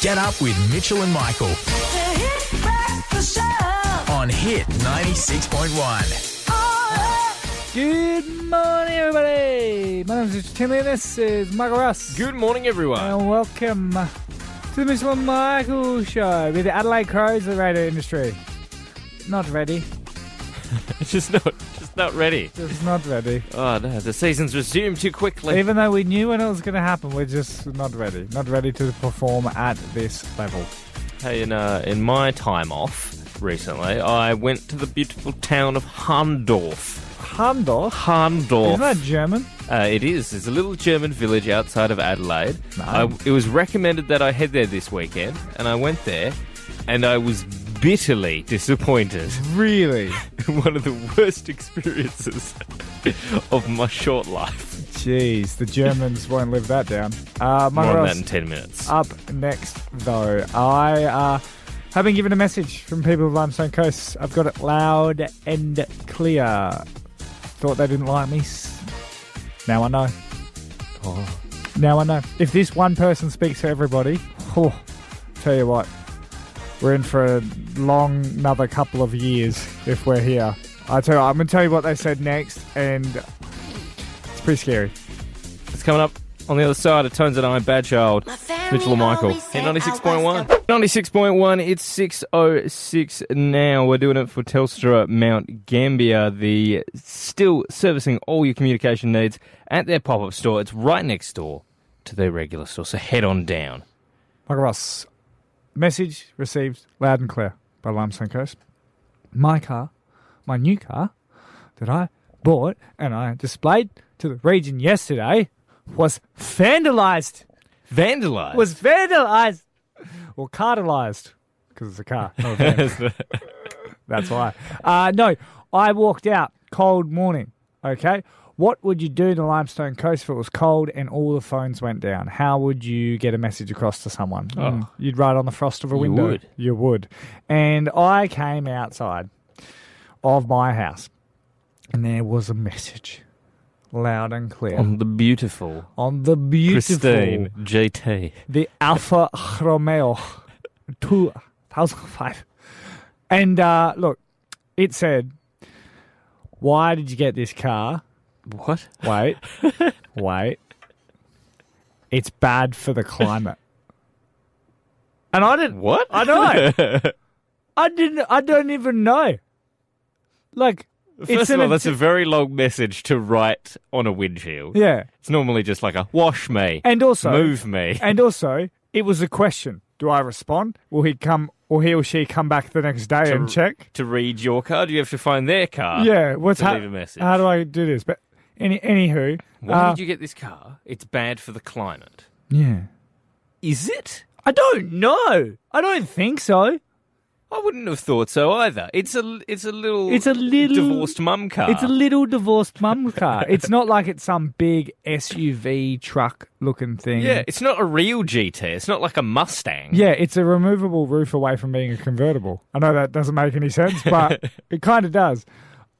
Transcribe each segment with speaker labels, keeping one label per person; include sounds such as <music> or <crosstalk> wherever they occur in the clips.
Speaker 1: Get up with Mitchell and Michael
Speaker 2: The Hit Breakfast Show.
Speaker 1: on Hit 96.1.
Speaker 3: Good morning, everybody. My name is Timmy, and this is Michael Ross.
Speaker 4: Good morning, everyone.
Speaker 3: And welcome to the Mitchell and Michael Show with the Adelaide Crows of the radio industry. Not ready. <laughs>
Speaker 4: It's just not, just not ready.
Speaker 3: Just not ready.
Speaker 4: Oh no, the season's resumed too quickly.
Speaker 3: Even though we knew when it was going to happen, we're just not ready. Not ready to perform at this level.
Speaker 4: Hey, in uh, in my time off recently, I went to the beautiful town of Hahndorf.
Speaker 3: Hahndorf?
Speaker 4: Hahndorf.
Speaker 3: Isn't that German?
Speaker 4: Uh, it is. It's a little German village outside of Adelaide.
Speaker 3: No.
Speaker 4: I, it was recommended that I head there this weekend, and I went there, and I was bitterly disappointed.
Speaker 3: Really? <laughs>
Speaker 4: One of the worst experiences <laughs> of my short life.
Speaker 3: Jeez, the Germans won't live that down. Uh,
Speaker 4: More than that in ten minutes.
Speaker 3: Up next, though, I uh, have been given a message from people of Limestone Coast. I've got it loud and clear. Thought they didn't like me. Now I know.
Speaker 4: Oh.
Speaker 3: Now I know. If this one person speaks to everybody, oh, tell you what, we're in for a long another couple of years if we're here. I tell you, I'm going to tell you what they said next, and it's pretty scary.
Speaker 4: It's coming up on the other side of Tones and I, Bad Child. Mitchell and Michael. Hit 96.1. 96.1, it's 6.06 now. We're doing it for Telstra Mount Gambier, the still servicing all your communication needs at their pop up store. It's right next door to their regular store, so head on down.
Speaker 3: Michael Ross, message received loud and clear by Limestone Coast. My car, my new car that I bought and I displayed to the region yesterday was vandalized.
Speaker 4: Vandalized.
Speaker 3: Was vandalized. Or cartalized. Because it's a car. a van. <laughs> That's why. Uh, no, I walked out cold morning. Okay. What would you do to Limestone Coast if it was cold and all the phones went down? How would you get a message across to someone? Mm, You'd write on the frost of a window.
Speaker 4: You would.
Speaker 3: You would. And I came outside of my house and there was a message loud and clear
Speaker 4: on the beautiful,
Speaker 3: on the beautiful
Speaker 4: pristine GT.
Speaker 3: the Alfa Romeo 2005. And uh, look, it said, Why did you get this car?
Speaker 4: What?
Speaker 3: Wait, <laughs> wait. It's bad for the climate. And I didn't.
Speaker 4: What?
Speaker 3: I don't know. <laughs> I didn't. I don't even know. Like,
Speaker 4: First
Speaker 3: it's
Speaker 4: of all, that's a very long message to write on a windshield.
Speaker 3: yeah.
Speaker 4: It's normally just like a wash me,
Speaker 3: And also,
Speaker 4: move me. <laughs>
Speaker 3: And also, it was a question. Do I respond? Will he come, or he or she come back the next day
Speaker 4: To-
Speaker 3: and check?
Speaker 4: to read your card, Do you have to find their car.
Speaker 3: yeah. What's
Speaker 4: to
Speaker 3: hap-
Speaker 4: leave a message.
Speaker 3: How do I do this? But any, anywho,
Speaker 4: Why
Speaker 3: uh,
Speaker 4: did you get this car? It's bad for the climate.
Speaker 3: yeah.
Speaker 4: Is it?
Speaker 3: I don't know. I don't think so.
Speaker 4: I wouldn't have thought so either. It's a it's a little
Speaker 3: It's a little-
Speaker 4: divorced mum car.
Speaker 3: It's a little divorced mum car. it's not like it's some big SUV truck looking thing.
Speaker 4: yeah. It's not a real GT. It's not like a Mustang.
Speaker 3: Yeah, it's a removable roof away from being a convertible. I know that doesn't make any sense, but <laughs> it kind of does.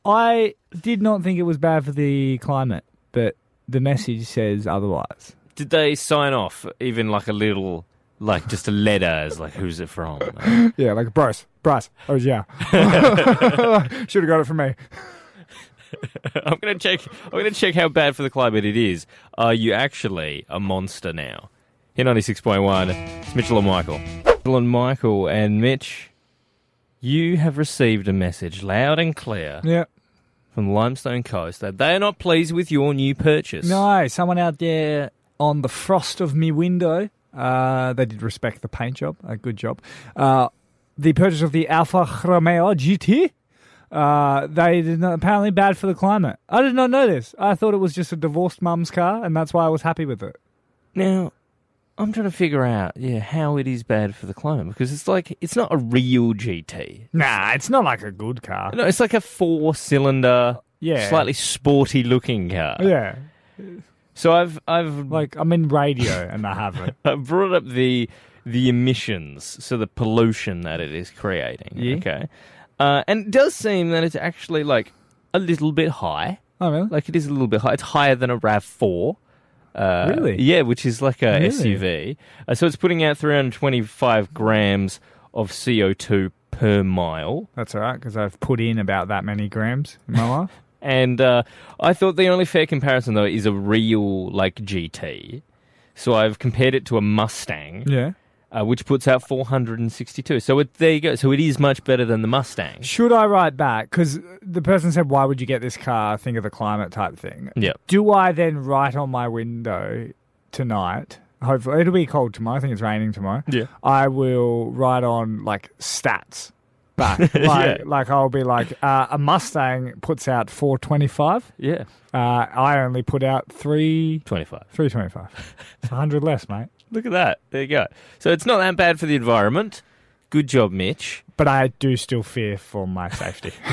Speaker 3: I did not think it was bad for the climate, but the message says otherwise.
Speaker 4: Did they sign off even like a little like just a letter as like who's it from? <laughs>
Speaker 3: Yeah, like Bryce. Bryce. Oh, yeah. <laughs> Should have got it from me. <laughs>
Speaker 4: I'm gonna check. I'm gonna check how bad for the climate it is. Are you actually a monster now? Here, ninety six point one. It's Mitchell and Michael. Mitchell and Michael and Mitch. You have received a message loud and clear
Speaker 3: Yeah.
Speaker 4: from Limestone Coast that they are not pleased with your new purchase.
Speaker 3: No, someone out there on the frost of me window. Uh, they did respect the paint job. A good job. Uh, the purchase of the Alfa Romeo GT. Uh, they did not, apparently bad for the climate. I did not know this. I thought it was just a divorced mum's car, and that's why I was happy with it.
Speaker 4: Now, I'm trying to figure out, yeah, how it is bad for the climate because it's like it's not a real GT.
Speaker 3: Nah, it's not like a good car.
Speaker 4: No, it's like a four-cylinder,
Speaker 3: Yeah.
Speaker 4: slightly sporty-looking car.
Speaker 3: Yeah,
Speaker 4: So I've I've
Speaker 3: like I'm in radio and I have it. <laughs>
Speaker 4: I brought up the the emissions, so the pollution that it is creating.
Speaker 3: Yeah.
Speaker 4: Okay, uh, and it does seem that it's actually like a little bit high.
Speaker 3: Oh really?
Speaker 4: Like it is a little bit high. It's higher than a Rav Four. Uh,
Speaker 3: Really?
Speaker 4: Yeah, which is like a
Speaker 3: Really?
Speaker 4: SUV. Uh, so it's putting out 325 grams of CO2 per mile.
Speaker 3: That's all right because I've put in about that many grams in my <laughs> life.
Speaker 4: And uh, I thought the only fair comparison, though, is a real, like, GT. So I've compared it to a Mustang,
Speaker 3: Yeah.
Speaker 4: Uh, which puts out 462. So it, there you go. So it is much better than the Mustang.
Speaker 3: Should I write back? Because the person said, "Why would you get this car?" Think of the climate type thing.
Speaker 4: Yep.
Speaker 3: Do I then write on my window tonight? Hopefully, it'll be cold tomorrow. I think it's raining tomorrow.
Speaker 4: Yeah.
Speaker 3: I will write on like stats back. <laughs> Like,
Speaker 4: Yeah.
Speaker 3: like I'll be like, uh, a Mustang puts out 425.
Speaker 4: Yeah.
Speaker 3: Uh, I only put out
Speaker 4: 325.
Speaker 3: 325. It's 100 less, mate.
Speaker 4: Look at that. There you go. So it's not that bad for the environment. Good job, Mitch.
Speaker 3: But I do still fear for my safety. <laughs>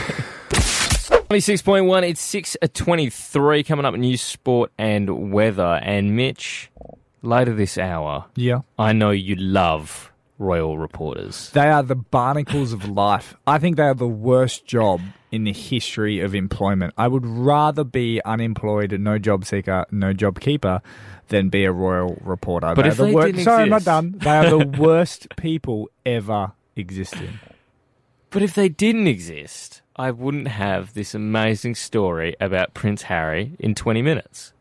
Speaker 4: 26.1, it's 6.23 coming up news, sport and weather. And Mitch, later this hour,
Speaker 3: yeah.
Speaker 4: I know you love royal reporters.
Speaker 3: They are the barnacles of life. I think they are the worst job in the history of employment. I would rather be unemployed, no job seeker, no job keeper, than be a royal reporter.
Speaker 4: But
Speaker 3: They
Speaker 4: if
Speaker 3: the
Speaker 4: they
Speaker 3: wor-
Speaker 4: didn't
Speaker 3: Sorry, I'm not done. They are the <laughs> worst people ever existing.
Speaker 4: But if they didn't exist, I wouldn't have this amazing story about Prince Harry in 20 minutes.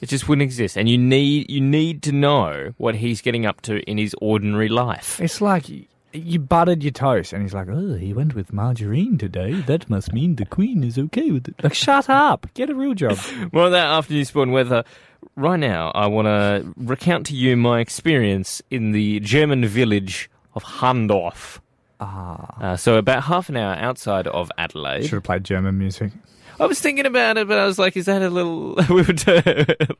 Speaker 4: It just wouldn't exist. And you need you need to know what he's getting up to in his ordinary life.
Speaker 3: It's like you buttered your toast, and he's like, "Oh, he went with margarine today. That must mean the queen is okay with it." Like, shut up. Get a real job. <laughs>
Speaker 4: More of that afternoon sport and weather. Right now, I want to recount to you my experience in the German village of Hahndorf.
Speaker 3: ah,
Speaker 4: Uh, so about half an hour outside of Adelaide.
Speaker 3: should have played German music.
Speaker 4: I was thinking about it, but I was like, "Is that a little?" <laughs> we would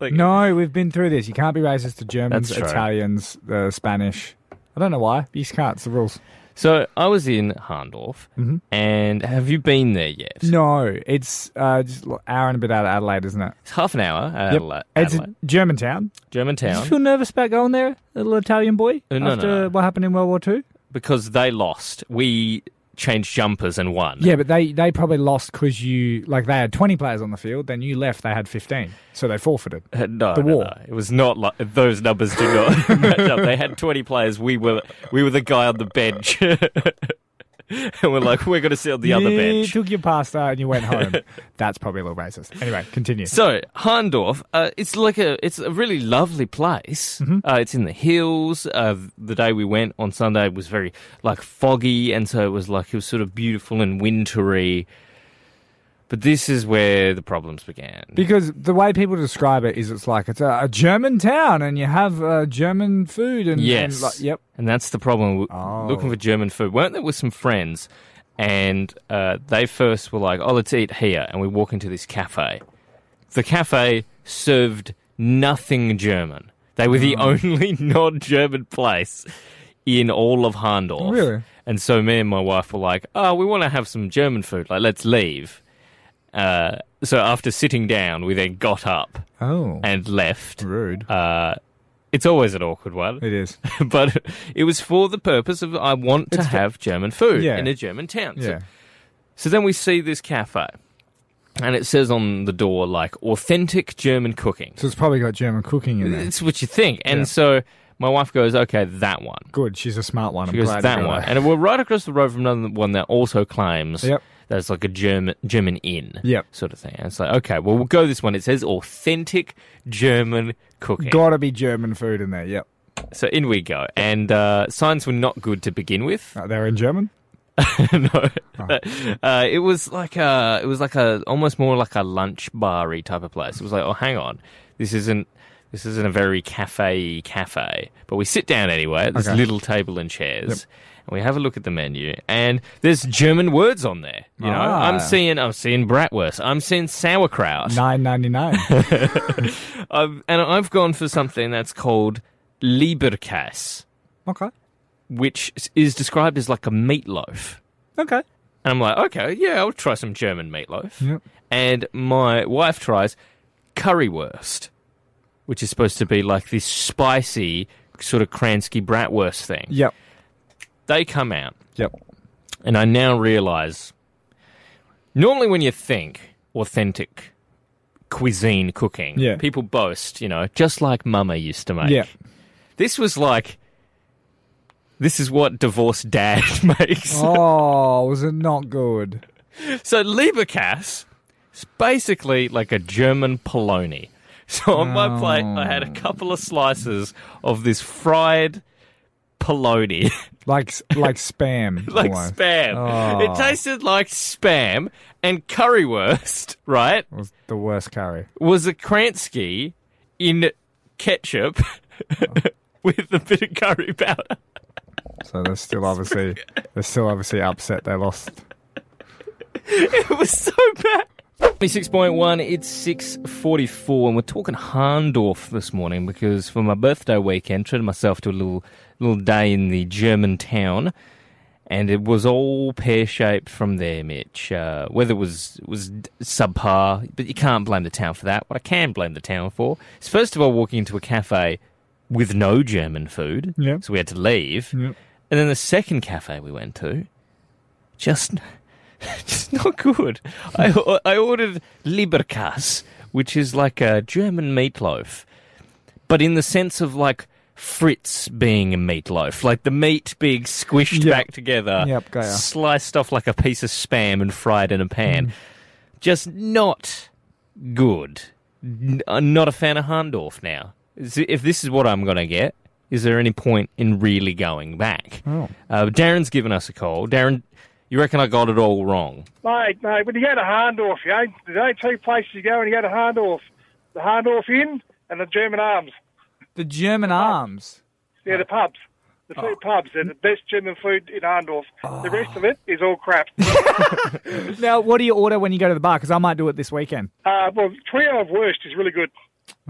Speaker 4: like,
Speaker 3: No, we've been through this. You can't be racist to Germans,
Speaker 4: That's true.
Speaker 3: Italians, uh, Spanish. I don't know why. You just can't. It's the rules.
Speaker 4: So I was in Hahndorf,
Speaker 3: Mhm.
Speaker 4: and have you been there yet?
Speaker 3: No, it's uh, just an hour and a bit out of Adelaide, isn't it?
Speaker 4: It's half an hour.
Speaker 3: Yep.
Speaker 4: Adela-
Speaker 3: It's
Speaker 4: Adelaide,
Speaker 3: Germantown.
Speaker 4: German town.
Speaker 3: Did you feel nervous about going there, little Italian boy?
Speaker 4: Uh, no,
Speaker 3: after
Speaker 4: no.
Speaker 3: what happened in World War Two?
Speaker 4: because they lost. We changed jumpers and won.
Speaker 3: Yeah, but they, they probably lost because you like they had twenty players on the field, then you left. They had fifteen, so they forfeited.
Speaker 4: Uh, no,
Speaker 3: The
Speaker 4: no,
Speaker 3: war.
Speaker 4: no. It was not like those numbers do not <laughs> match up. They had twenty players. We were we were the guy on the bench, <laughs> <laughs> and we're like we're going to sit on the other bench.
Speaker 3: you took your pasta and you went <laughs> home. That's probably a little racist. Anyway, continue.
Speaker 4: So Hahndorf, uh, it's like a it's a really lovely place.
Speaker 3: Mm-hmm.
Speaker 4: Uh, it's in the hills. Uh, the day we went on Sunday was very like foggy, and so it was like it was sort of beautiful and wintry. But this is where the problems began.
Speaker 3: Because the way people describe it is, it's like it's a, a German town, and you have uh, German food, and
Speaker 4: Yes.
Speaker 3: and, like, yep.
Speaker 4: And that's the problem.
Speaker 3: Oh.
Speaker 4: Looking for German food. Weren't there with some friends, and uh, they first were like, "Oh, let's eat here," and we walk into this cafe. The cafe served nothing German. They were the
Speaker 3: Oh.
Speaker 4: only <laughs> non-German place in all of Hahndorf.
Speaker 3: Really?
Speaker 4: And so me and my wife were like, "Oh, we want to have some German food. Like, let's leave." Uh, so after sitting down, we then got up
Speaker 3: Oh,
Speaker 4: and left.
Speaker 3: rude.
Speaker 4: Uh, it's always an awkward one
Speaker 3: It is. <laughs>
Speaker 4: but it was for the purpose of I want to
Speaker 3: It's for-
Speaker 4: have German food
Speaker 3: Yeah.
Speaker 4: in a German town. So,
Speaker 3: Yeah.
Speaker 4: so then we see this cafe, and it says on the door like authentic German cooking.
Speaker 3: So it's probably got German cooking in there.
Speaker 4: It's what you think, and
Speaker 3: Yeah.
Speaker 4: so my wife goes, "Okay, that one."
Speaker 3: Good. She's a smart one.
Speaker 4: She
Speaker 3: I'm
Speaker 4: goes,
Speaker 3: glad
Speaker 4: "That
Speaker 3: got
Speaker 4: one,"
Speaker 3: her.
Speaker 4: and we're right across the road from another one that also claims
Speaker 3: Yep.
Speaker 4: That it's like a German German inn,
Speaker 3: Yep.
Speaker 4: sort of thing. And it's like, okay, well, we'll go this one. It says authentic German cooking.
Speaker 3: Got to be German food in there. Yep.
Speaker 4: So in we go, and uh, signs were not good to begin with.
Speaker 3: Uh, they're in German. <laughs>
Speaker 4: no, uh, it was like a, it was like a, almost more like a lunch bar type of place. It was like, oh, hang on, this isn't, this isn't a very cafe cafe. But we sit down anyway at this
Speaker 3: Okay.
Speaker 4: little table and chairs,
Speaker 3: Yep.
Speaker 4: and we have a look at the menu, and there's German words on there. You know,
Speaker 3: Ah.
Speaker 4: I'm seeing, I'm seeing bratwurst, I'm seeing sauerkraut,
Speaker 3: Nine ninety nine. <laughs>
Speaker 4: And I've gone for something that's called Leberkäse,
Speaker 3: okay.
Speaker 4: which is described as like a meatloaf.
Speaker 3: Okay.
Speaker 4: And I'm like, okay, yeah, I'll try some German meatloaf.
Speaker 3: Yep.
Speaker 4: And my wife tries currywurst, which is supposed to be like this spicy sort of Kransky bratwurst thing.
Speaker 3: Yep.
Speaker 4: They come out,
Speaker 3: Yep.
Speaker 4: and I now realize normally when you think authentic cuisine cooking.
Speaker 3: Yeah.
Speaker 4: People boast, you know, just like Mama used to make.
Speaker 3: Yeah.
Speaker 4: This was like, this is what divorced dad <laughs> makes.
Speaker 3: Oh, was it not good?
Speaker 4: So Leberkäse is basically like a German polony. <laughs> So on my plate, I had a oh. couple of slices of this fried polony, <laughs>
Speaker 3: Like like spam. <laughs>
Speaker 4: like
Speaker 3: almost.
Speaker 4: spam.
Speaker 3: Oh.
Speaker 4: It tasted like spam, and currywurst, right,
Speaker 3: was the worst curry.
Speaker 4: was a Kransky in ketchup with a bit of curry powder.
Speaker 3: So they're still obviously they're still obviously upset they lost.
Speaker 4: It was so bad. 26.1, it's 6.44, and we're talking Hahndorf this morning because for my birthday weekend, treated myself to a little little day in the German town, and it was all pear-shaped from there, Mitch. Uh, weather was, was subpar, but you can't blame the town for that. What I can blame the town for is, first of all, walking into a cafe with no German food,
Speaker 3: Yep.
Speaker 4: so we had to leave.
Speaker 3: Yep.
Speaker 4: And then the second cafe we went to, just <laughs> just not good. I I ordered Leberkäse, which is like a German meatloaf, but in the sense of like Fritz being a meatloaf, like the meat being squished
Speaker 3: Yep.
Speaker 4: back together,
Speaker 3: Yep,
Speaker 4: sliced off like a piece of spam and fried in a pan.
Speaker 3: Mm.
Speaker 4: Just not good. N- I'm not a fan of Hahndorf now. If this is what I'm going to get, is there any point in really going back?
Speaker 3: Oh.
Speaker 4: Uh, Darren's given us a call. Darren, you reckon I got it all wrong?
Speaker 5: Mate, mate, when you go to Hahndorf, you know, there's only two places you go when you go to Hahndorf. The Hahndorf Inn and the German Arms.
Speaker 3: The German arms.
Speaker 5: They're the pubs. The two pubs. They're the best German food in Hahndorf. The rest of it is all crap. <laughs>
Speaker 3: Now, what do you order when you go to the bar? Because I might do it this weekend.
Speaker 5: uh, well, Trio of Worst is really good.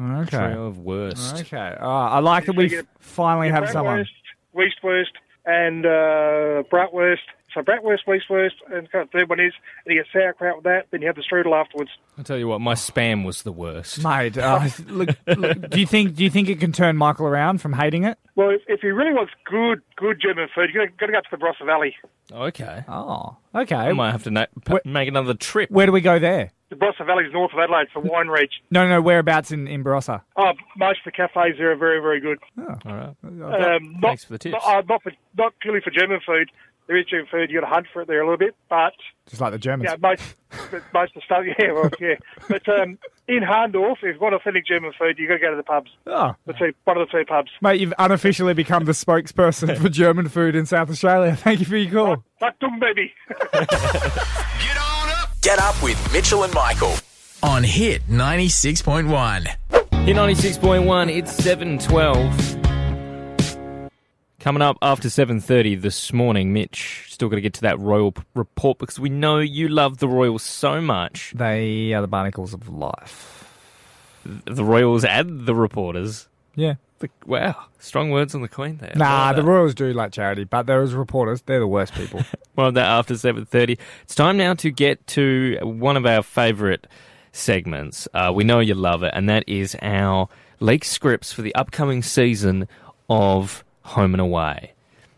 Speaker 3: Okay.
Speaker 4: Trio of worst.
Speaker 3: Okay. Uh, I like that we've
Speaker 5: you get-
Speaker 3: finally have someone.
Speaker 5: Bratwurst, Weisswurst, and uh, Bratwurst. So Bratwurst, Weisswurst, and the third one is, and you get sauerkraut with that, then you have the strudel afterwards.
Speaker 4: I'll tell you what, my spam was the worst.
Speaker 3: Mate, uh, <laughs> look, look, do you think do you think it can turn Michael around from hating it?
Speaker 5: Well, if, if he really wants good, good German food, you've got to go up to the Barossa Valley.
Speaker 4: Okay.
Speaker 3: Oh, okay.
Speaker 4: I might have to na- p-
Speaker 3: Where-
Speaker 4: make another trip.
Speaker 3: Where do we go there?
Speaker 5: The Barossa Valley is north of Adelaide. It's a wine region.
Speaker 3: No, no, whereabouts in, in Barossa?
Speaker 5: Oh, most of the cafes there are very, very good.
Speaker 4: All right.
Speaker 5: Um, not,
Speaker 4: Thanks for the tips.
Speaker 5: Not, uh, not, for, not purely for German food. There is German food. You got to hunt for it there a little bit, but
Speaker 3: Just like the Germans.
Speaker 5: yeah, most but <laughs> most of the stuff. Yeah, well, yeah. But um, in Hahndorf, if you want authentic German food, you got to go to the pubs.
Speaker 3: Oh,
Speaker 5: The two, one of the two pubs.
Speaker 3: mate, you've unofficially become the spokesperson for German food in South Australia. <laughs> Thank you for your call.
Speaker 5: Achtung, baby. <laughs>
Speaker 1: Get on up. Get up with Mitchell and Michael on Hit 96.1.
Speaker 4: Hit 96.1, it's 7.12. Coming up after 7.30 this morning, Mitch, still got to get to that Royal p- report because we know you love the Royals so much.
Speaker 3: They are the barnacles of life.
Speaker 4: The Royals and the reporters.
Speaker 3: Yeah.
Speaker 4: The, wow, strong words on the Queen there.
Speaker 3: Nah, the. Royals do like charity, but there is reporters, they're the worst people. <laughs>
Speaker 4: Well, that after 7.30. It's time now to get to one of our favourite segments. Uh, we know you love it, and that is our leak scripts for the upcoming season of Home and Away.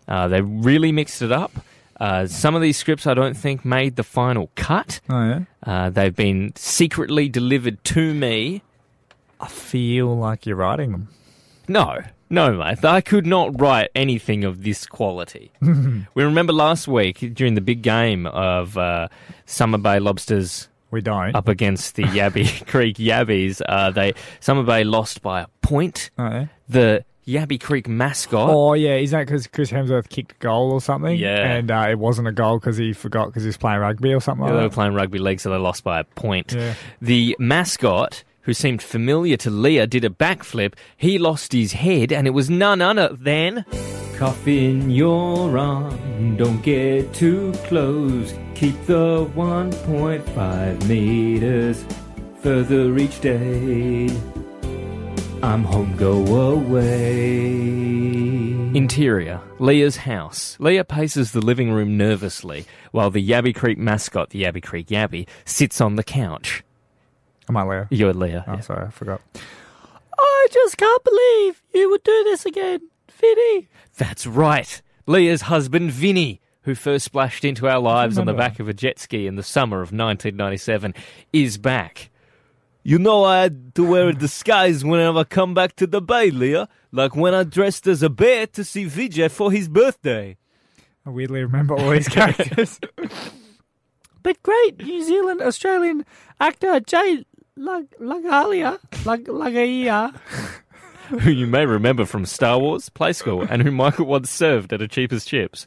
Speaker 4: Uh, they really mixed it up. Uh, some of these scripts I don't think made the final cut.
Speaker 3: oh, yeah?
Speaker 4: Uh, they've been secretly delivered to me.
Speaker 3: I feel like you're writing them.
Speaker 4: No, no, mate. I could not write anything of this quality. <laughs> we remember last week during the big game of uh, Summer Bay Lobsters
Speaker 3: We don't.
Speaker 4: up against the Yabbie <laughs> Creek Yabbies. Uh, they Summer Bay lost by a point.
Speaker 3: Oh, yeah?
Speaker 4: The Yabbie Creek mascot.
Speaker 3: Oh, yeah. Is that because Chris Hemsworth kicked a goal or something?
Speaker 4: Yeah.
Speaker 3: And uh, it wasn't a goal because he forgot because he was playing rugby or something
Speaker 4: Yeah, they were
Speaker 3: that?
Speaker 4: playing rugby league, so they lost by a point.
Speaker 3: Yeah.
Speaker 4: The mascot, who seemed familiar to Leah, did a backflip. He lost his head, and it was none other than. Cuff in your arm, don't get too close. Keep the 1.5 meters further each day. I'm home, go away. Interior Leah's house. Leah paces the living room nervously while the Yabbie Creek mascot, the Yabbie Creek Yabby, sits on the couch.
Speaker 3: Am I Leah?
Speaker 4: You're Leah.
Speaker 3: Oh,
Speaker 4: yeah.
Speaker 3: sorry, I forgot. I just can't believe you would do this again, Vinny.
Speaker 4: That's right. Leah's husband, Vinny, who first splashed into our lives on the back of a jet ski in the summer of 1997, is back. You know I had to wear a disguise whenever I come back to the bay, Leah. Like when I dressed as a bear to see Vijay for his birthday.
Speaker 3: I weirdly remember all these characters. <laughs> but great New Zealand Australian actor Jay Lag- Lagalia, Lag- Lagaia, <laughs>
Speaker 4: Who you may remember from Star Wars, Play School, and who Michael once served at a cheapest chips.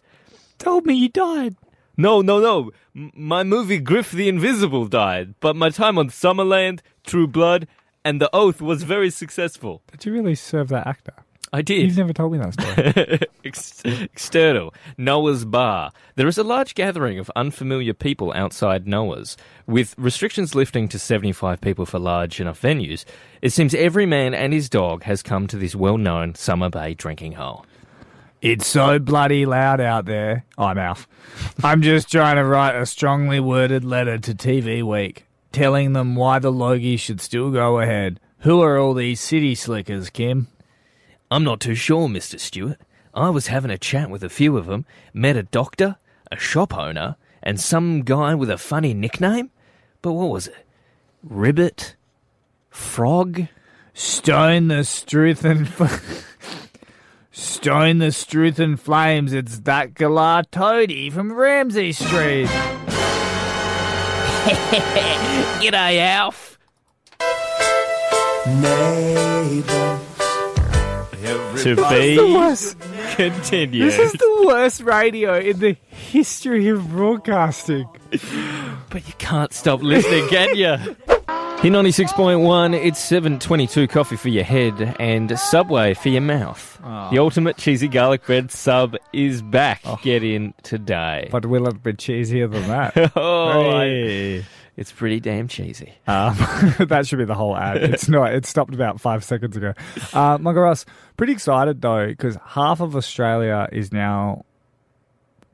Speaker 3: told me you died.
Speaker 4: No, no, no. M- my movie Griff the Invisible died, but my time on Summerland, True Blood, and The Oath was very successful.
Speaker 3: Did you really serve that actor?
Speaker 4: I did.
Speaker 3: You've never told me that story. <laughs>
Speaker 4: Ex- external Noah's Bar. There is a large gathering of unfamiliar people outside Noah's. With restrictions lifting to 75 people for large enough venues, it seems every man and his dog has come to this well known Summer Bay drinking hole.
Speaker 3: It's so bloody loud out there. I'm Alf. I'm just trying to write a strongly worded letter to TV Week, telling them why the Logie should still go ahead. Who are all these city slickers, Kim?
Speaker 4: I'm not too sure, Mr. Stewart. I was having a chat with a few of them, met a doctor, a shop owner, and some guy with a funny nickname. But what was it? Ribbit? Frog?
Speaker 3: Stone the Struth and Stone the Struth and Flames. It's that Galar Toadie from Ramsay Street. <laughs>
Speaker 4: G'day, Alf. To be
Speaker 3: worst.
Speaker 4: continued.
Speaker 3: This is the worst radio in the history of broadcasting.
Speaker 4: But you can't stop listening, can you? Here 96.1, it's 722 coffee for your head and Subway for your mouth. The ultimate cheesy garlic bread sub is back. Get in today.
Speaker 3: But will it be cheesier than that? <laughs>
Speaker 4: oh, I- it's pretty damn cheesy.
Speaker 3: Um, <laughs> that should be the whole ad. It's not. It stopped about five seconds ago. Uh, pretty excited though because half of Australia is now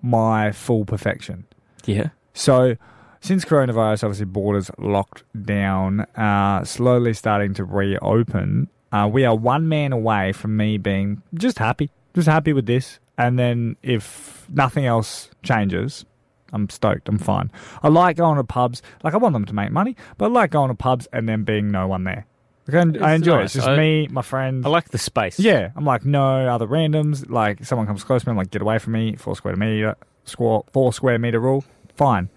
Speaker 3: my full perfection.
Speaker 4: Yeah.
Speaker 3: So since coronavirus, obviously borders locked down, uh, slowly starting to reopen. Uh, we are one man away from me being just happy, just happy with this. And then if nothing else changes, I'm stoked. I'm fine. I like going to pubs. Like I want them to make money, but I like going to pubs and then being no one there. Like, I, I enjoy it. It's just
Speaker 4: I-
Speaker 3: me, my friends.
Speaker 4: I like the space.
Speaker 3: Yeah, I'm like no other randoms. Like someone comes close to me, I'm like get away from me. Four square meter, square, four square meter rule. Fine.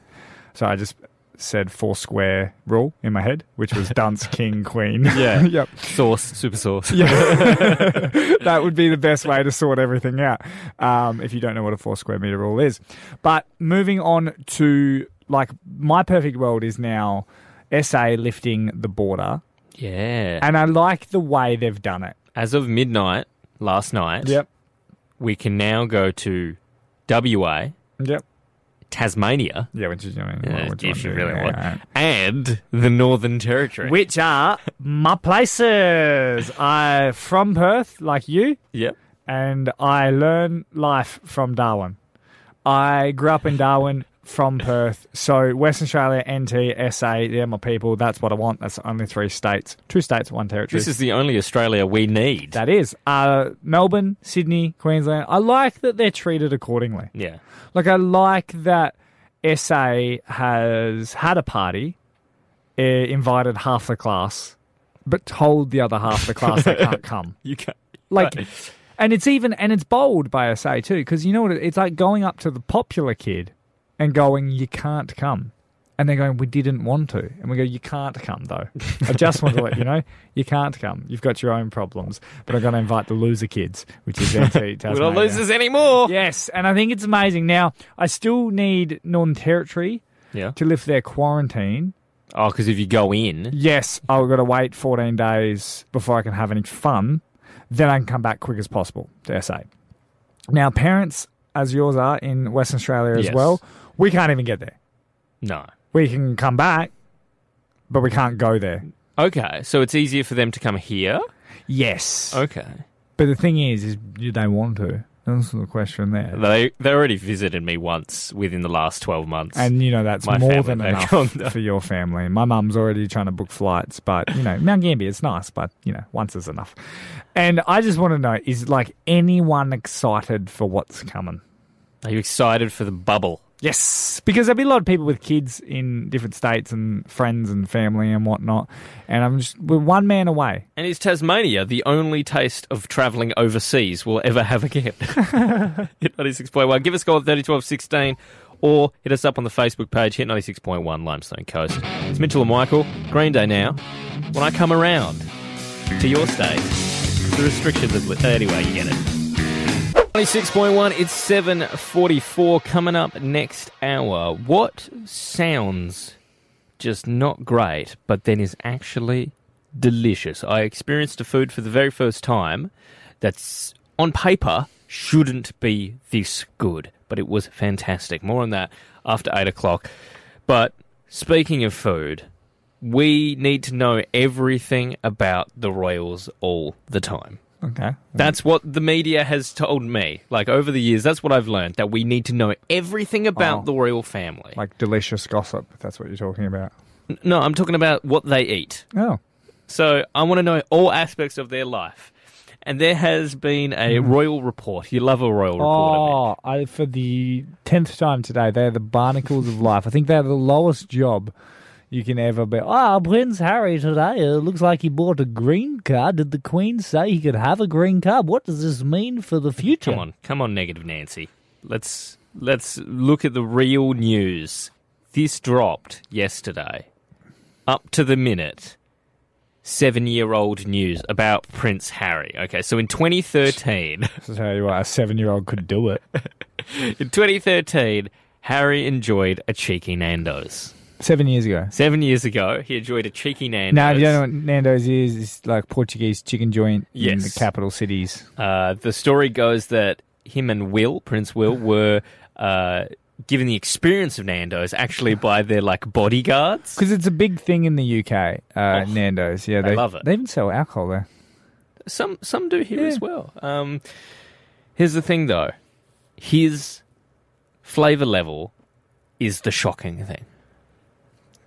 Speaker 3: So I just said four square rule in my head, which was dunce, <laughs> king, queen.
Speaker 4: Yeah. <laughs>
Speaker 3: yep.
Speaker 4: Sauce, super sauce.
Speaker 3: Yeah. <laughs> that would be the best way to sort everything out. Um, if you don't know what a four square meter rule is. But moving on to like my perfect world is now SA lifting the border,
Speaker 4: Yeah.
Speaker 3: and I like the way they've done it.
Speaker 4: As of midnight last night,
Speaker 3: Yep.
Speaker 4: we can now go to WA,
Speaker 3: Yep.
Speaker 4: Tasmania,
Speaker 3: Yeah, which is know,
Speaker 4: uh,
Speaker 3: which
Speaker 4: if you
Speaker 3: do-
Speaker 4: really
Speaker 3: yeah,
Speaker 4: want,
Speaker 3: yeah.
Speaker 4: and the Northern Territory.
Speaker 3: which are my places. I from Perth, like you,
Speaker 4: Yep.
Speaker 3: and I learn life from Darwin. I grew up in Darwin from Perth, so Western Australia, NT, SA, they're my people. That's what I want. That's only three states, two states, one territory.
Speaker 4: This is the only Australia we need.
Speaker 3: that is uh, Melbourne, Sydney, Queensland. I like that they're treated accordingly.
Speaker 4: yeah.
Speaker 3: Like I like that SA has had a party, uh, invited half the class, but told the other half the class they can't <laughs> come.
Speaker 4: You can't.
Speaker 3: Like, and it's even and it's bold by SA too, because you know what? It's like going up to the popular kid and going, "You can't come," and they're going, "We didn't want to," and we go, "You can't come though. I just want to let you know, <laughs> you can't come. You've got your own problems, but I'm going to invite the loser kids, which is NT <laughs> Tasmania."
Speaker 4: don't losers anymore.
Speaker 3: Yes, and I think it's amazing. Now, I still need Northern Territory
Speaker 4: Yeah.
Speaker 3: to lift their quarantine.
Speaker 4: Oh, because if you go in,
Speaker 3: Yes, I've got to wait 14 days before I can have any fun. Then I can come back quick as possible to SA. Now, parents, as yours are in Western Australia as
Speaker 4: Yes.
Speaker 3: well, we can't even get there.
Speaker 4: no.
Speaker 3: We can come back, but we can't go there.
Speaker 4: Okay, so it's easier for them to come here.
Speaker 3: Yes.
Speaker 4: Okay,
Speaker 3: But the thing is, is do they want to? That's the question there.
Speaker 4: they they already visited me once within the last twelve months.
Speaker 3: And you know that's
Speaker 4: My
Speaker 3: more than enough for your family. My mum's already trying to book flights, but you know Mount Gambier it's nice, but you know once is enough. And I just want to know: is like anyone excited for what's coming?
Speaker 4: Are you excited for the bubble?
Speaker 3: Yes, because there'll be a lot of people with kids in different states and friends and family and whatnot. And I'm just, we're one man away.
Speaker 4: And is Tasmania the only taste of travelling overseas we'll ever have again? <laughs> hit 96.1. Give us a call at 301216 or hit us up on the Facebook page, hit 96.1 Limestone Coast. It's Mitchell and Michael. Green Day now. When I come around to your state, the restrictions of... Anyway, you get it. 96.1, it's 7.44 coming up next hour. What sounds just not great, but then is actually delicious? I experienced a food for the very first time that's on paper shouldn't be this good, but it was fantastic. More on that after 8 o'clock. But speaking of food, we need to know everything about the Royals all the time.
Speaker 3: Okay.
Speaker 4: That's what the media has told me. Like over the years, that's what I've learned that we need to know everything about
Speaker 3: Oh.
Speaker 4: the royal family.
Speaker 3: Like delicious gossip, if that's what you're talking about.
Speaker 4: N- no, I'm talking about what they eat.
Speaker 3: Oh.
Speaker 4: So I want to know all aspects of their life. And there has been a hmm. royal report. You love a royal report.
Speaker 3: Oh, I, for the tenth time today, they're the barnacles of life. I think they're the lowest job you can ever be. Ah, Prince Harry today. It looks like he bought a green card. Did the Queen say he could have a green card? What does this mean for the future?
Speaker 4: Come on, come on, negative Nancy. Let's let's look at the real news. This dropped yesterday, up to the minute. Seven-year-old news about Prince Harry. Okay, so in 2013,
Speaker 3: To <laughs> tell you what, a seven-year-old could do it. <laughs>
Speaker 4: in 2013, Harry enjoyed a cheeky Nando's.
Speaker 3: Seven years ago.
Speaker 4: Seven years ago, he enjoyed a cheeky Nando's.
Speaker 3: Now, if you don't know what Nando's is, it's like Portuguese chicken joint in the capital cities.
Speaker 4: Uh, the story goes that him and Will, Prince Will, were uh, given the experience of Nando's actually by their like bodyguards.
Speaker 3: Because it's a big thing in the UK, uh,
Speaker 4: Oh,
Speaker 3: Nando's. Yeah,
Speaker 4: they
Speaker 3: they
Speaker 4: love it.
Speaker 3: They even sell alcohol there.
Speaker 4: Some some do here as well. Um, here's the thing, though, his flavor level is the shocking thing.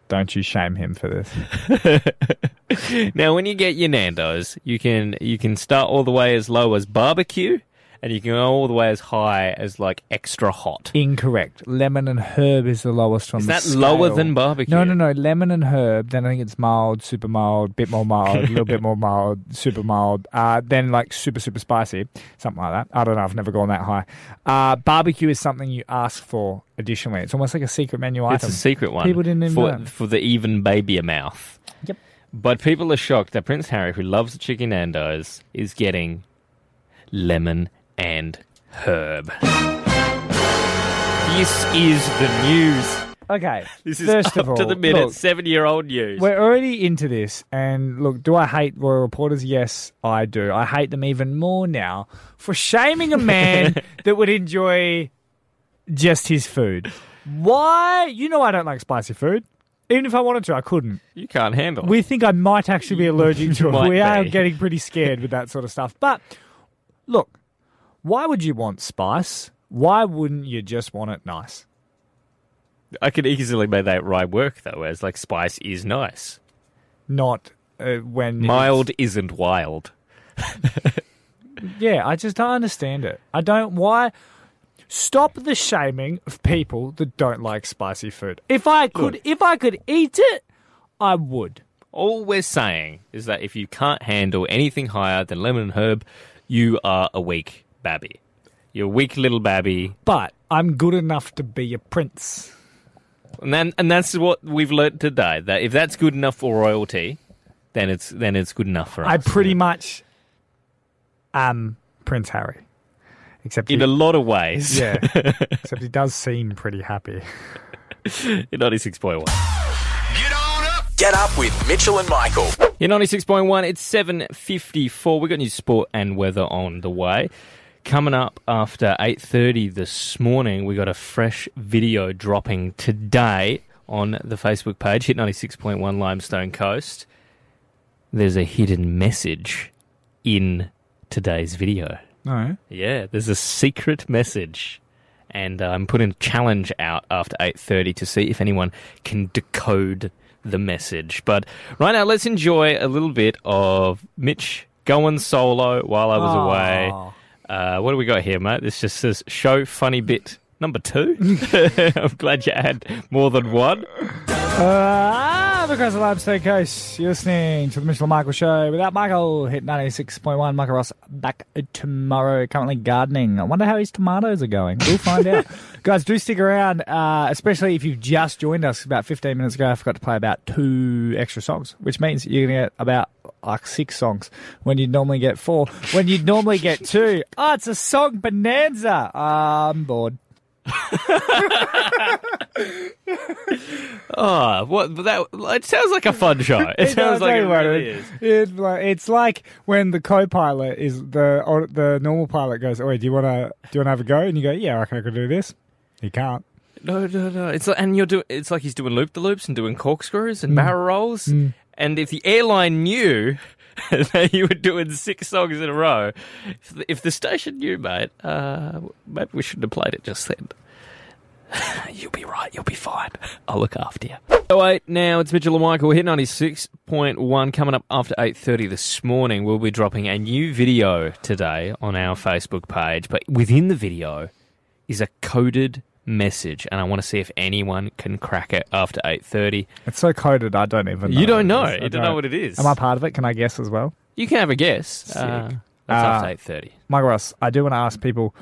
Speaker 3: Don't you shame him for this. <laughs>
Speaker 4: Now, when you get your Nando's, you can you can start all the way as low as barbecue, and you can go all the way as high as like extra hot.
Speaker 3: Incorrect. Lemon and herb is the lowest on
Speaker 4: Is
Speaker 3: the
Speaker 4: that
Speaker 3: scale.
Speaker 4: lower than barbecue?
Speaker 3: No, no, no. Lemon and herb. Then I think it's mild, super mild, bit more mild, a <laughs> little bit more mild, super mild. Uh, then like super, super spicy, something like that. I don't know. I've never gone that high. Uh, barbecue is something you ask for additionally. It's almost like a secret menu item.
Speaker 4: It's a secret one.
Speaker 3: People didn't even
Speaker 4: for,
Speaker 3: know.
Speaker 4: for the even baby a mouth.
Speaker 3: Yep.
Speaker 4: But people are shocked that Prince Harry, who loves the chicken Nando's, is getting lemon and herb. This is the news.
Speaker 3: Okay.
Speaker 4: This is
Speaker 3: First <laughs>
Speaker 4: up
Speaker 3: of all,
Speaker 4: to the minute,
Speaker 3: look,
Speaker 4: seven-year-old news.
Speaker 3: We're already into this, and look, do I hate royal reporters? Yes, I do. I hate them even more now for shaming a man <laughs> that would enjoy just his food. Why? You know I don't like spicy food. Even if I wanted to, I couldn't.
Speaker 4: you can't handle it.
Speaker 3: We think I might actually be allergic to it. We are getting pretty scared with that sort of stuff. But look, why would you want spice? Why wouldn't you just want it nice?
Speaker 4: I could easily make that right work, though, as like spice is nice.
Speaker 3: Not uh, when
Speaker 4: Mild isn't wild. <laughs>
Speaker 3: Yeah, I just don't understand it. I don't. Why? Stop the shaming of people that don't like spicy food. If I could, if I could eat it, I would.
Speaker 4: All we're saying is that if you can't handle anything higher than lemon and herb, you are a weak babby. You're a weak little babby.
Speaker 3: But I'm good enough to be a prince.
Speaker 4: And then, and that's what we've learnt today. That if that's good enough for royalty, then it's then it's good enough for us.
Speaker 3: I pretty much am Prince Harry, except
Speaker 4: in
Speaker 3: he,
Speaker 4: a lot of ways.
Speaker 3: yeah, <laughs> except he does seem pretty happy.
Speaker 4: in ninety six point one.
Speaker 1: Get on up. Get up with Mitchell and Michael.
Speaker 4: In ninety six point one, it's seven fifty four. We got new sport and weather on the way. Coming up after eight thirty this morning, we got a fresh video dropping today on the Facebook page. Hit ninety six point one Limestone Coast. There's a hidden message in today's video.
Speaker 3: No,
Speaker 4: Yeah, there's a secret message, and uh, I'm putting a challenge out after 8:30 to see if anyone can decode the message. But right now, let's enjoy a little bit of Mitch going solo while I was away. Uh, what do we got here, mate? This just says show funny bit Number two. <laughs> I'm glad you had more than one.
Speaker 3: Uh, across the limestone coast, you're listening to the Mitchell Michael show. Without Michael, hit 96.1. Michael Ross back tomorrow, currently gardening. I wonder how his tomatoes are going. We'll find out. <laughs> Guys, do stick around, uh, especially if you've just joined us about 15 minutes ago. I forgot to play about two extra songs, which means you're going to get about like six songs when you'd normally get four. When you'd normally get two. <laughs> Oh, it's a song bonanza. Uh, I'm bored.
Speaker 4: Oh, what that? It sounds like a fun show. <laughs> It sounds like it really is.
Speaker 3: It, it's like when the co-pilot is the or the normal pilot goes, "Oh, do you want to do you want to have a go?" And you go, "Yeah, I reckon I could do this." He can't.
Speaker 4: No, no, no. It's like, and you're doing. It's like he's doing loop the loops and doing corkscrews and mm. barrel rolls. Mm. And if the airline knew <laughs> that you were doing six songs in a row, if the, station knew, mate, uh, maybe we shouldn't have played it just then. <laughs> You'll be right. You'll be fine. I'll look after you. Oh wait, now it's Mitchell and Michael. We're hit ninety six point one. Coming up after eight thirty this morning, we'll be dropping a new video today on our Facebook page. But within the video is a coded message, and I want to see if anyone can crack it after eight thirty.
Speaker 3: It's so coded, I don't even. know
Speaker 4: You don't know.
Speaker 3: what it is. I
Speaker 4: You don't know what it is.
Speaker 3: Am I part of it? Can I guess as well?
Speaker 4: You can have a guess. Uh, that's
Speaker 3: Uh,
Speaker 4: after eight thirty.
Speaker 3: Michael Ross, I do want to ask people,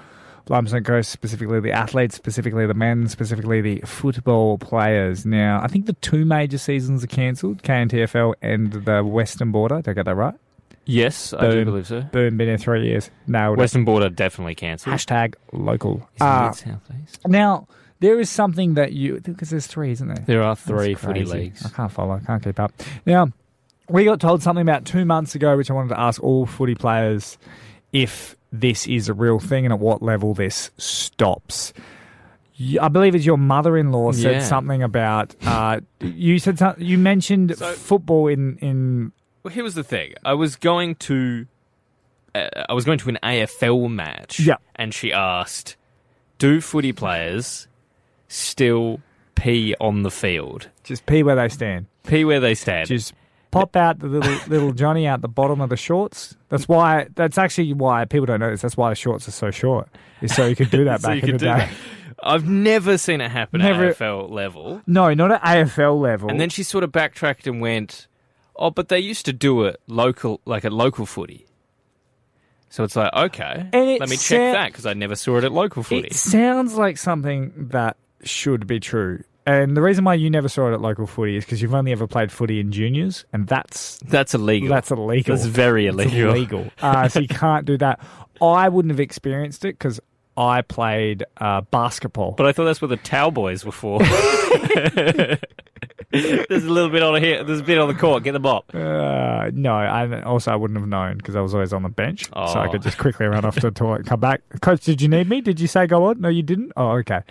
Speaker 3: Limestone Coast, specifically the athletes, specifically the men, specifically the football players. Now, I think the two major seasons are cancelled, KNTFL and the Western Border. Did I get that right?
Speaker 4: Yes, I do believe so.
Speaker 3: Boom, been here three years. Nailed it.
Speaker 4: Western Border definitely cancelled.
Speaker 3: Hashtag local.
Speaker 4: Isn't
Speaker 3: Uh,
Speaker 4: it southeast?
Speaker 3: now, there is something that you, because there's three, isn't there?
Speaker 4: There are three footy leagues.
Speaker 3: I can't follow. I can't keep up. Now, we got told something about two months ago, which I wanted to ask all footy players if this is a real thing and at what level this stops. I believe it's your mother-in-law said
Speaker 4: Yeah.
Speaker 3: something about. Uh, you said some, you mentioned
Speaker 4: So-
Speaker 3: football in in
Speaker 4: Well, here was the thing. I was going to, uh, I was going to an AFL match.
Speaker 3: Yeah.
Speaker 4: And she asked, "Do footy players still pee on the field?
Speaker 3: just pee where they stand.
Speaker 4: Pee where they stand?"
Speaker 3: Just pop out the little little Johnny out the bottom of the shorts. That's why. That's actually why people don't know this. That's why the shorts are so short. Is so you could do that <laughs>
Speaker 4: So
Speaker 3: back in the day.
Speaker 4: that. I've never seen it happen
Speaker 3: Never-
Speaker 4: at AFL level.
Speaker 3: No, not at AFL level.
Speaker 4: And then she sort of backtracked and went, "Oh, but they used to do it local, like at local footy." So it's like, okay,
Speaker 3: And it
Speaker 4: let me
Speaker 3: sa-
Speaker 4: check that because I never saw it at local footy.
Speaker 3: It sounds like something that should be true. And the reason why you never saw it at local footy is because you've only ever played footy in juniors, and that's
Speaker 4: That's illegal.
Speaker 3: that's illegal.
Speaker 4: That's very illegal.
Speaker 3: illegal. Uh, so you <laughs> can't do that. I wouldn't have experienced it because I played uh, basketball.
Speaker 4: But I thought that's what the towel boys were for. <laughs> <laughs> There's a little bit on here. There's a bit on the court. Get the mop.
Speaker 3: Uh, no, and also I wouldn't have known because I was always on the bench, so I
Speaker 4: Oh.
Speaker 3: could just quickly run off to the <laughs> toilet, come back. Coach, did you need me? Did you say go on? No, you didn't. Oh, okay.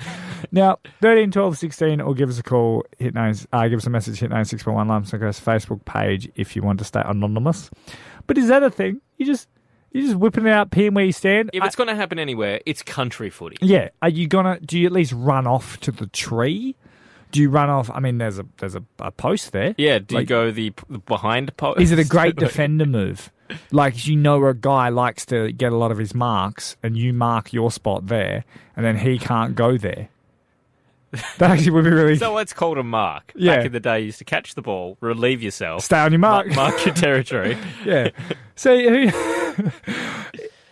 Speaker 3: Now, 13, 12, 16, or give us a call. Hit nine, uh, give us a message. Hit nine six point one Limestone Coast Facebook page if you want to stay anonymous. But is that a thing? You just you just whipping it out, peeing where you stand.
Speaker 4: If it's going to happen anywhere, it's country footy.
Speaker 3: yeah, are you gonna? Do you at least run off to the tree? Do you run off? I mean, there's a there's a, a post there.
Speaker 4: Yeah. Do
Speaker 3: Like-
Speaker 4: you go the, the behind post?
Speaker 3: Is it a great <laughs> defender move? Like you know, a guy likes to get a lot of his marks, and you mark your spot there, and then he can't go there. <laughs> That actually would be really
Speaker 4: So it's called a mark.
Speaker 3: Yeah.
Speaker 4: Back in the day, you used to catch the ball, relieve yourself,
Speaker 3: stay on your
Speaker 4: mark,
Speaker 3: mark.
Speaker 4: mark your territory. <laughs>
Speaker 3: yeah. So, who,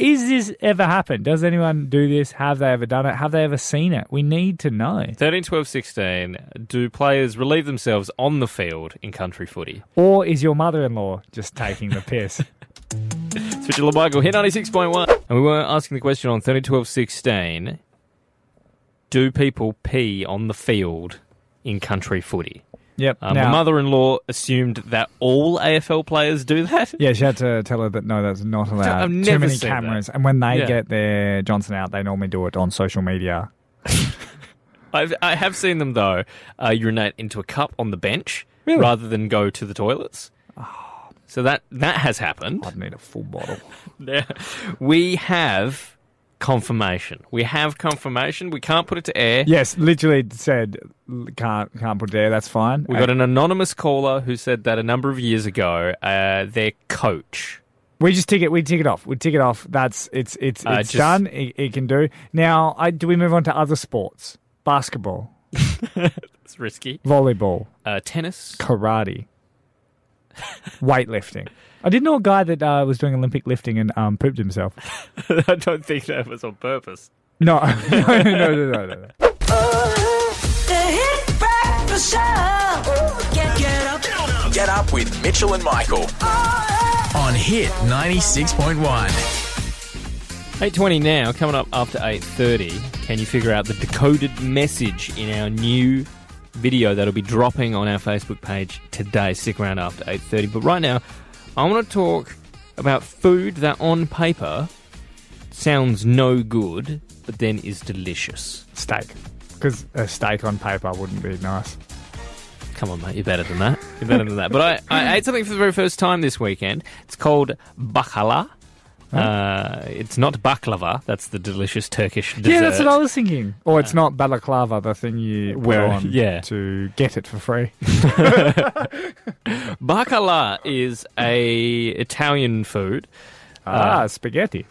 Speaker 3: is this ever happened? Does anyone do this? Have they ever done it? Have they ever seen it? We need to know.
Speaker 4: 13, 12, 16. Do players relieve themselves on the field in country footy?
Speaker 3: Or is your mother-in-law just taking the piss? <laughs>
Speaker 4: It's Mitchell and Michael, hit 96.1. And we were asking the question on 30, 12, 16. Do people pee on the field in country footy?
Speaker 3: Yep.
Speaker 4: Um,
Speaker 3: now,
Speaker 4: my mother-in-law assumed that all AFL players do that.
Speaker 3: Yeah, she had to tell her that no, that's not allowed.
Speaker 4: I've
Speaker 3: Too many cameras, and when they
Speaker 4: Yeah.
Speaker 3: get their Johnson out, they normally do it on social media. <laughs>
Speaker 4: I've, I have seen them though uh, urinate into a cup on the bench
Speaker 3: Really?
Speaker 4: rather than go to the toilets. So that that has happened.
Speaker 3: I'd need a full bottle. <laughs>
Speaker 4: We have confirmation. We have confirmation. We can't put it to air.
Speaker 3: yes, literally said can't can't put it there. That's fine.
Speaker 4: We got an anonymous caller who said that a number of years ago, uh, their coach
Speaker 3: We just tick it. We tick it off. We tick it off. That's it's it's
Speaker 4: Uh,
Speaker 3: it's
Speaker 4: just-
Speaker 3: done. It, it can do now. I, do we move on to other sports? Basketball, <laughs>
Speaker 4: It's risky.
Speaker 3: volleyball,
Speaker 4: Uh, tennis.
Speaker 3: karate, <laughs> weightlifting. I did know a guy that uh, was doing Olympic lifting and um, pooped himself. <laughs>
Speaker 4: I don't think that was on purpose.
Speaker 3: No, <laughs> <laughs> no, no, no, no, no. no.
Speaker 2: The Hit Breakfast Show. Get, get up.
Speaker 1: Get up with Mitchell and Michael on Hit 96.1.
Speaker 4: 8.20 now, coming up after 8.30. Can you figure out the decoded message in our new video that'll be dropping on our Facebook page today? Stick around after 8.30. But right now, I want to talk about food that on paper sounds no good, but then is delicious.
Speaker 3: Steak, because a steak on paper wouldn't be nice.
Speaker 4: Come on, mate, you're better than that. You're better than that. <laughs> But I, I ate something for the very first time this weekend. It's called bakala. Uh, it's not baklava. That's the delicious Turkish dessert.
Speaker 3: Yeah, that's what I was thinking. Or it's not balaclava, the thing you
Speaker 4: Where-
Speaker 3: on
Speaker 4: yeah.
Speaker 3: to get it for free. <laughs> <laughs>
Speaker 4: Bacala is a Italian food.
Speaker 3: Ah, spaghetti.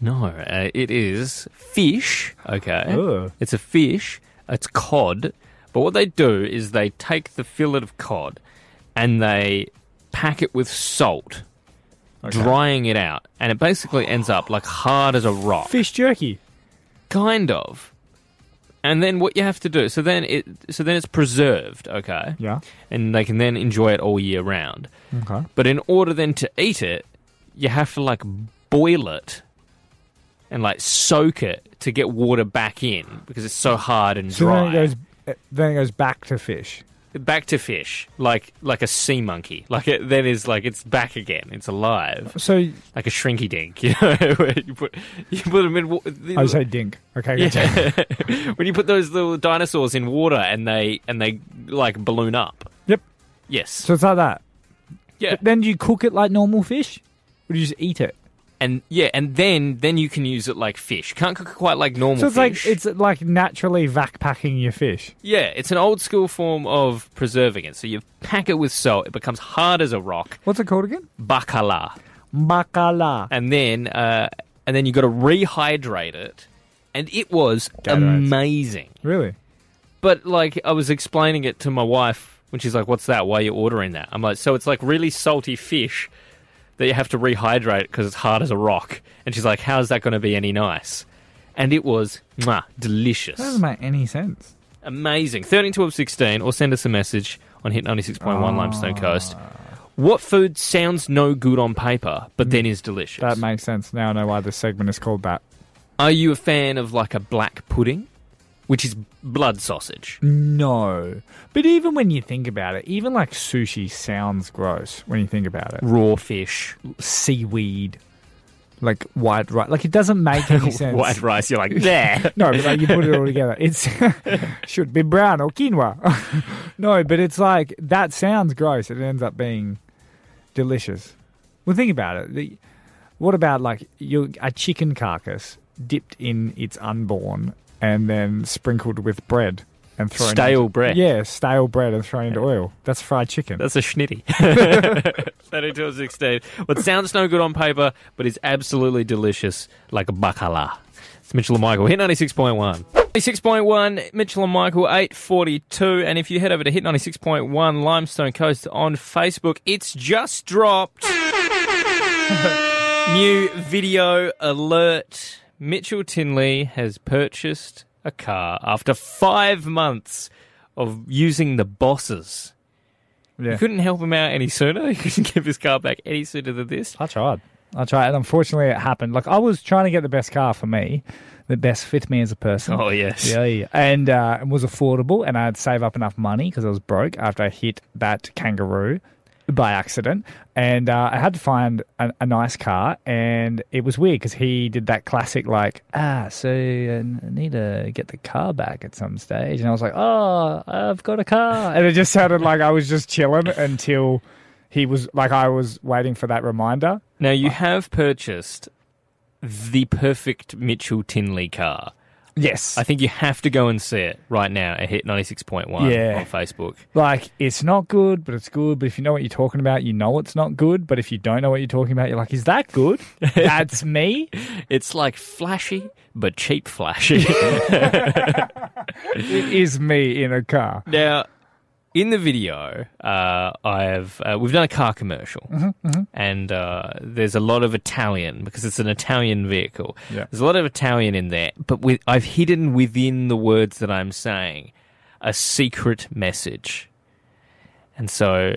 Speaker 4: No, uh, it is fish. Okay,
Speaker 3: Ugh.
Speaker 4: it's a fish. It's cod. But what they do is they take the fillet of cod and they pack it with salt, drying it out, and it basically ends up like hard as a rock.
Speaker 3: Fish jerky.
Speaker 4: kind of. And then what you have to do, so then it, so then it's preserved, okay,
Speaker 3: Yeah.
Speaker 4: and they can then enjoy it all year round.
Speaker 3: Okay.
Speaker 4: But in order then to eat it, you have to like boil it and like soak it to get water back in because it's so hard and
Speaker 3: So
Speaker 4: dry.
Speaker 3: then it goes. uh, Then it goes back to fish.
Speaker 4: Back to fish, like like a sea monkey. Like it then is like it's back again. It's alive,
Speaker 3: So
Speaker 4: like a shrinky dink. <laughs> You know, where you put you put them in. wa-
Speaker 3: I say dink. Okay.
Speaker 4: Yeah. <laughs> when you put those little dinosaurs in water and they and they like balloon up.
Speaker 3: Yep.
Speaker 4: Yes.
Speaker 3: So it's like that.
Speaker 4: yeah.
Speaker 3: But then do you cook it like normal fish, or do you just eat it?
Speaker 4: And yeah, and then then you can use it like fish. Can't cook it quite like normal
Speaker 3: So it's
Speaker 4: fish.
Speaker 3: like it's like naturally vac packing your fish.
Speaker 4: yeah, it's an old school form of preserving it. So you pack it with salt, it becomes hard as a rock.
Speaker 3: What's it called again?
Speaker 4: Bacala.
Speaker 3: Bacala.
Speaker 4: And then uh and then you got to rehydrate it. And it was
Speaker 3: Gatorades.
Speaker 4: amazing.
Speaker 3: Really?
Speaker 4: But like I was explaining it to my wife when she's like, "What's that? Why are you ordering that?" I'm like, "So it's like really salty fish that you have to rehydrate because it's hard as a rock." And she's like, "How's that going to be any nice?" And it was mwah, delicious,
Speaker 3: That doesn't make any sense.
Speaker 4: amazing. Thirteen twelve sixteen, or send us a message on Hit ninety six point one ah. Limestone Coast. What food sounds no good on paper, but mm. then is delicious?
Speaker 3: That makes sense. Now I know why this segment is called that.
Speaker 4: Are you a fan of like a black pudding, which is blood sausage?
Speaker 3: No. But even when you think about it, even like sushi sounds gross when you think about it.
Speaker 4: Raw fish,
Speaker 3: Seaweed, like white rice. Like it doesn't make any <laughs> sense.
Speaker 4: white rice. You're like, yeah. <laughs>
Speaker 3: No, but like you put it all together. It's <laughs> should be brown or quinoa. no, but it's like that sounds gross. It ends up being delicious. Well, think about it. The, what about like you a chicken carcass dipped in its unborn and then sprinkled with bread and thrown
Speaker 4: Stale
Speaker 3: into-
Speaker 4: bread.
Speaker 3: Yeah, stale bread and thrown into oil. That's fried chicken.
Speaker 4: That's a schnitty. 32 of 16. What sounds no good on paper, but is absolutely delicious, like a bacala. It's Mitchell and Michael. Hit 96.1. 96.1, Mitchell and Michael, 842. And if you head over to Hit 96.1 Limestone Coast on Facebook, it's just dropped. <laughs> New video alert. Mitchell Tinley has purchased a car after five months of using the bosses.
Speaker 3: yeah.
Speaker 4: You couldn't help him out any sooner. <laughs> You couldn't give his car back any sooner than this.
Speaker 3: I tried. I tried, and unfortunately, it happened. Like I was trying to get the best car for me, that best fit me as a person.
Speaker 4: Oh yes.
Speaker 3: Yeah, yeah. and uh, it was affordable, and I'd save up enough money because I was broke after I hit that kangaroo by accident, and uh, I had to find a, a nice car, and it was weird because he did that classic like, ah, so I need to get the car back at some stage, and I was like, oh, I've got a car, and it just sounded like I was just chilling until he was like I was waiting for that reminder.
Speaker 4: Now you have purchased the perfect Mitchell Tinley car.
Speaker 3: Yes.
Speaker 4: I think you have to go and see it right now at Hit 96.1
Speaker 3: Yeah.
Speaker 4: on Facebook.
Speaker 3: like, it's not good, but it's good. But if you know what you're talking about, you know it's not good. But if you don't know what you're talking about, you're like, is that good? <laughs> That's me?
Speaker 4: It's like flashy, but cheap flashy. <laughs>
Speaker 3: It is me in a car.
Speaker 4: now, in the video, uh, I've uh, we've done a car commercial,
Speaker 3: Mm-hmm,
Speaker 4: and uh, there's a lot of Italian because it's an Italian vehicle.
Speaker 3: Yeah.
Speaker 4: There's a lot of Italian in there, but with, I've hidden within the words that I'm saying a secret message. And so,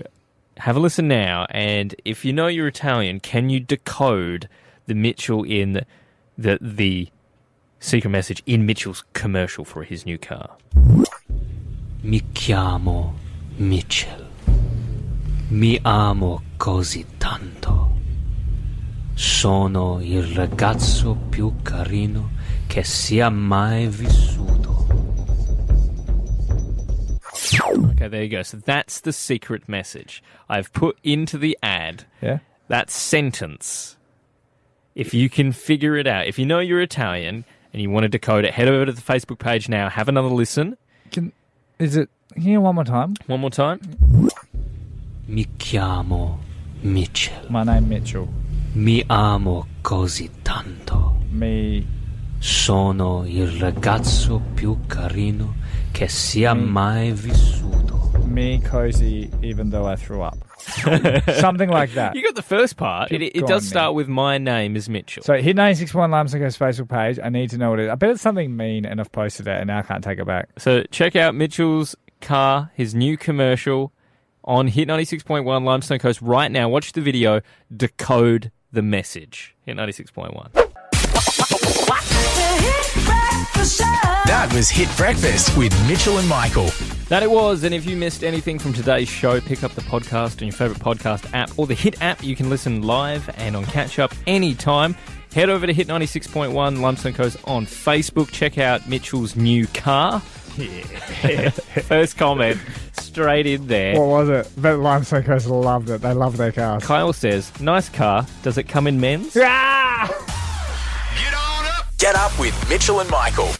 Speaker 4: have a listen now, and if you know you're Italian, can you decode the Mitchell in the the, the secret message in Mitchell's commercial for his new car?
Speaker 6: Mi chiamo Mitchell. Mi amo così tanto. Sono il ragazzo più carino che sia mai vissuto.
Speaker 4: Okay, there you go. So that's the secret message I've put into the ad.
Speaker 3: Yeah.
Speaker 4: That sentence. If you can figure it out, if you know you're Italian and you want to decode it, head over to the Facebook page now. Have another listen.
Speaker 3: Can, is it, here one more time?
Speaker 4: One more time.
Speaker 6: Mi chiamo Mitchell.
Speaker 3: My name Mitchell.
Speaker 6: Mi amo così tanto.
Speaker 3: Me,
Speaker 6: Sono il ragazzo più carino che sia mai vissuto.
Speaker 3: Me cozy, even though I threw up. <laughs> Something like that.
Speaker 4: You got the first part. It, it
Speaker 3: Go
Speaker 4: does
Speaker 3: on,
Speaker 4: start with my name is Mitchell.
Speaker 3: So hit 96.1 Limestone Coast Facebook page. I need to know what it is. I bet it's something mean and I've posted it and now I can't take it back.
Speaker 4: So check out Mitchell's car, his new commercial on Hit 96.1 Limestone Coast right now. Watch the video, decode the message. Hit 96.1.
Speaker 1: That was Hit Breakfast with Mitchell and Michael.
Speaker 4: That it was, and if you missed anything from today's show, pick up the podcast on your favourite podcast app or the Hit app. You can listen live and on catch up anytime. Head over to Hit 96.1 Limestone Coast on Facebook. Check out Mitchell's new car. Yeah. <laughs> First comment straight in there.
Speaker 3: What was it? Bet Limestone Coast loved it. They love their cars.
Speaker 4: Kyle says, nice car. Does it come in men's?
Speaker 3: Ah!
Speaker 1: Get up with Mitchell and Michael.